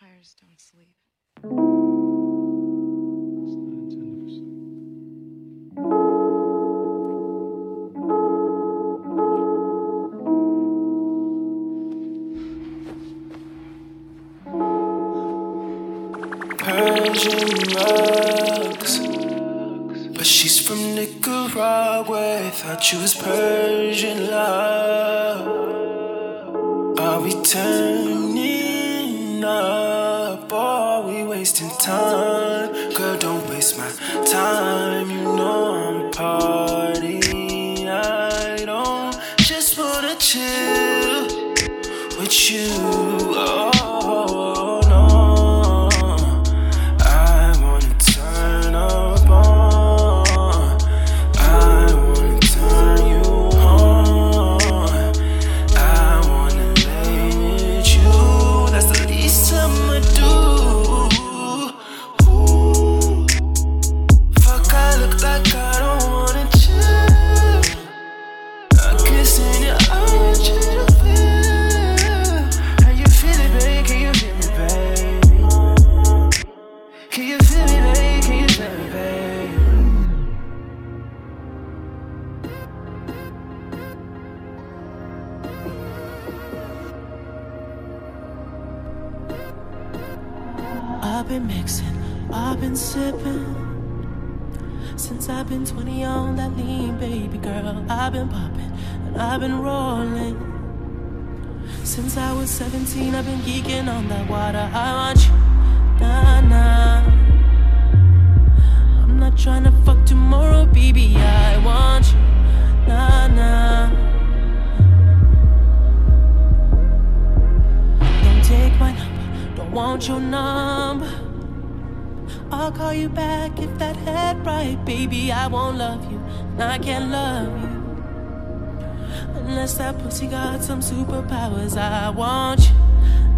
Vampires don't sleep. Persian rugs. But she's from Nicaragua. Thought you was Persian love. Are we time? I've been mixing, I've been sipping. Since I've been 20 on that lean, baby girl. I've been popping and I've been rolling. Since I was 17, I've been geeking on that water. I want you, nah, nah. I'm not trying to fuck tomorrow, baby. I'll call you back if that head right, baby. I won't love you, I can't love you. Unless that pussy got some superpowers, I want you,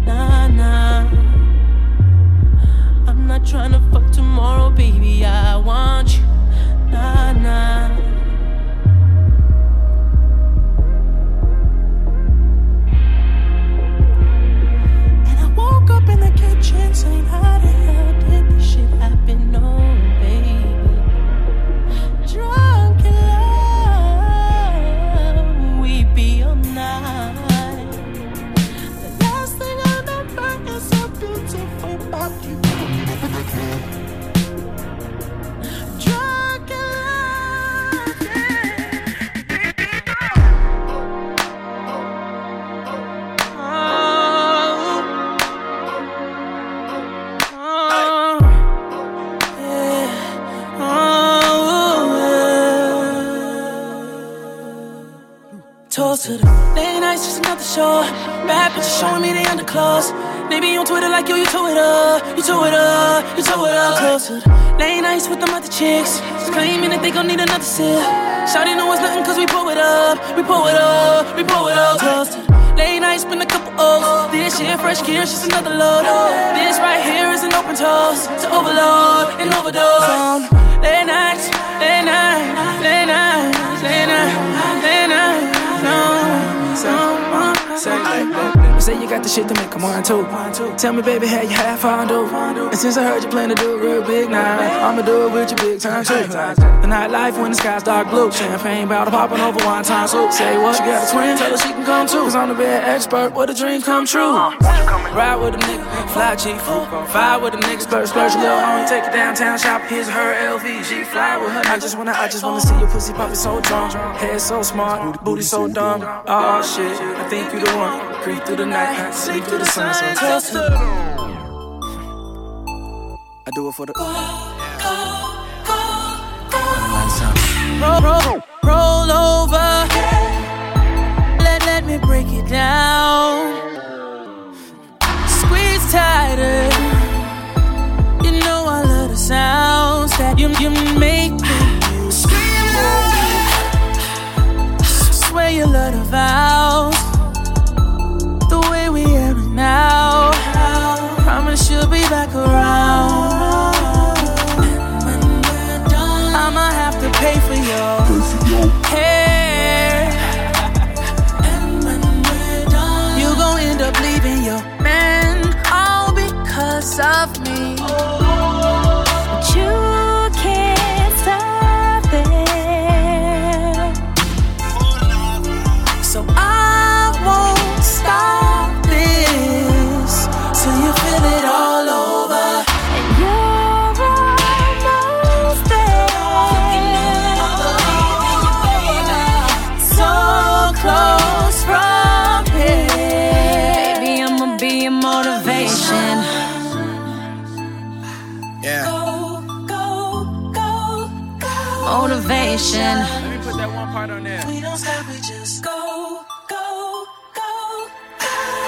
nah, nah. I'm not trying to fuck tomorrow, baby. I want you, nah, nah. And I woke up in the kitchen saying, How show. Bad bitches showing me they underclothes. They be on Twitter like yo, you tow it up, you tow it up, you tow it up. Close to the late nights with them other chicks, claiming that they gon' need another sip. Shawty know it's nothing cause we pull it up, we pull it up, we pull it up. Close to the late nights, spend a couple O's. This shit, fresh gear, just another load. This right here is an open toast to overload and overdose. On late nights, late nights, late nights, late nights, late nights. No, so, Say, say you got the shit to make a one too. Tell me, baby, how you have fun do? And since I heard you plan to do it real big now, I'ma do it with you big time too. The nightlife when the sky's dark blue, champagne bottle popping over one time soup. Say what? She got a twin, tell her she can come too. Cause I'm the bed expert, where the dream come true. Ride with a nigga, fly food. Fire with a nigga, splurge, splurge, little homie, take it downtown, shop, his, her, LV, G fly with her. I just wanna, I just wanna see your pussy poppin' so drunk. Head so smart, booty so dumb. Oh shit, I think you the one. Creep through the night, sleep through the sun, so toast to I do it for the. roll, roll, roll over. Let, let me break it down. Squeeze tighter. You know I love the sounds that you, you make me Swear you love the vows. Motivation. Let me put that one part on there. We don't stop, we just go, go, go.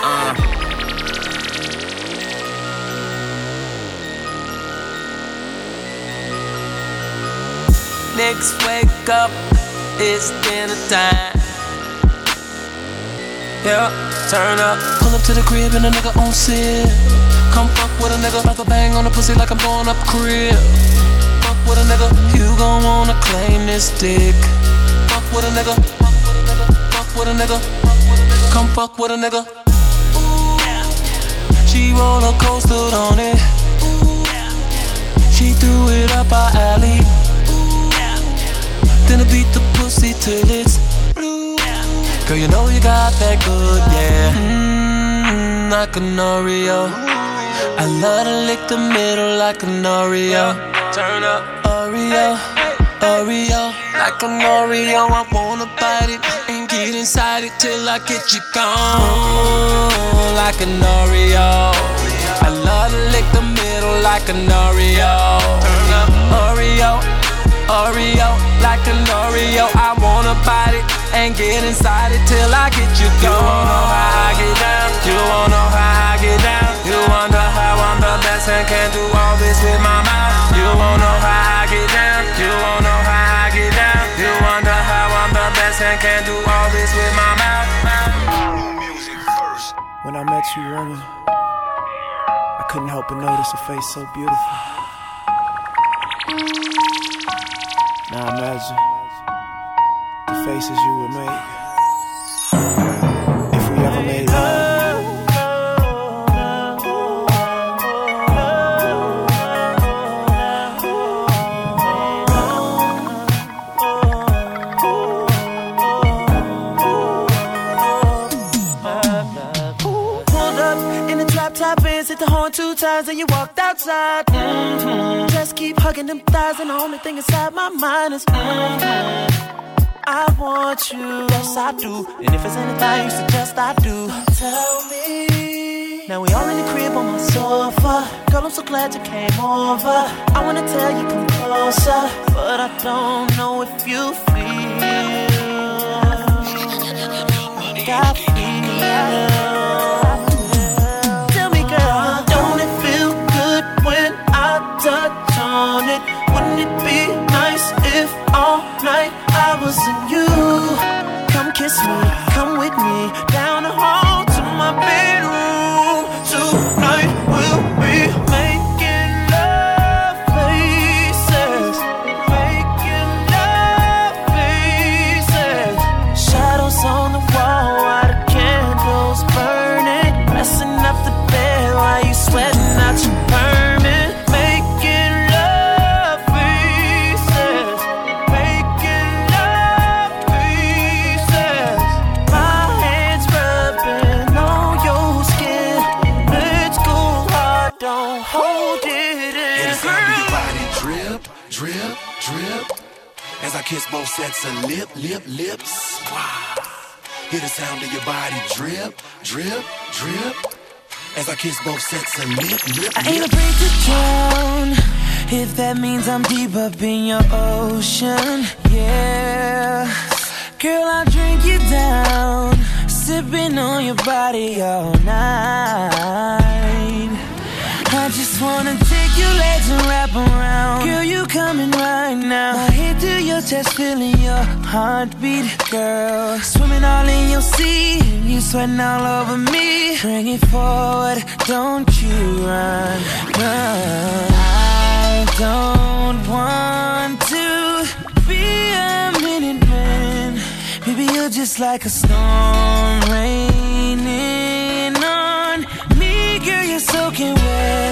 Uh. Next wake up, it's dinner time. Yeah, turn up. Pull up to the crib and a nigga on sip. Come fuck with a nigga, like a bang on the pussy like I'm going up crib. With a nigga, you gon' wanna claim this dick. Fuck with a nigga, fuck with a nigga, fuck with a nigga. Come fuck with a nigga. Ooh, She roller coastered on it. She threw it up our alley. Then I beat the pussy till it's blue. Girl, you know you got that good, yeah. Mmm, like an Oreo. I love to lick the middle like an Oreo. Turn up, Oreo, Oreo, like an Oreo. I wanna bite it and get inside it till I get you gone, like an Oreo. I love to lick the middle like an Oreo. Oreo. Oreo, like an Oreo. I wanna bite it and get inside it till I get you gone. You wanna know how I get down? You wanna know how I get down? Met you, woman, I couldn't help but notice a face so beautiful. Now imagine the faces you would make if we ever made love. Times, and you walked outside. Mm-hmm. Just keep hugging them thighs, and the only thing inside my mind is. Mm-hmm. I want you, yes I do. And if it's anything you suggest, I do. Tell me. Now we all in the crib on my sofa. Girl, I'm so glad you came over. I wanna tell you come closer, but I don't know if you feel. I feel. I kiss both sets of lip, lip, lips. Wow. Hear the sound of your body drip, drip, drip. As I kiss both sets of lip, lip, I ain't lip. afraid to drown if that means I'm deep up in your ocean. Yeah, girl, I'll drink you down, sipping on your body all night. I just wanna take your legs and wrap around. Girl, you coming right now. Head to feeling your heartbeat, girl. Swimming all in your sea, you sweating all over me. Bring it forward, don't you run, run. I don't want to be a minute man. Maybe you're just like a storm raining on me, girl. You're soaking wet.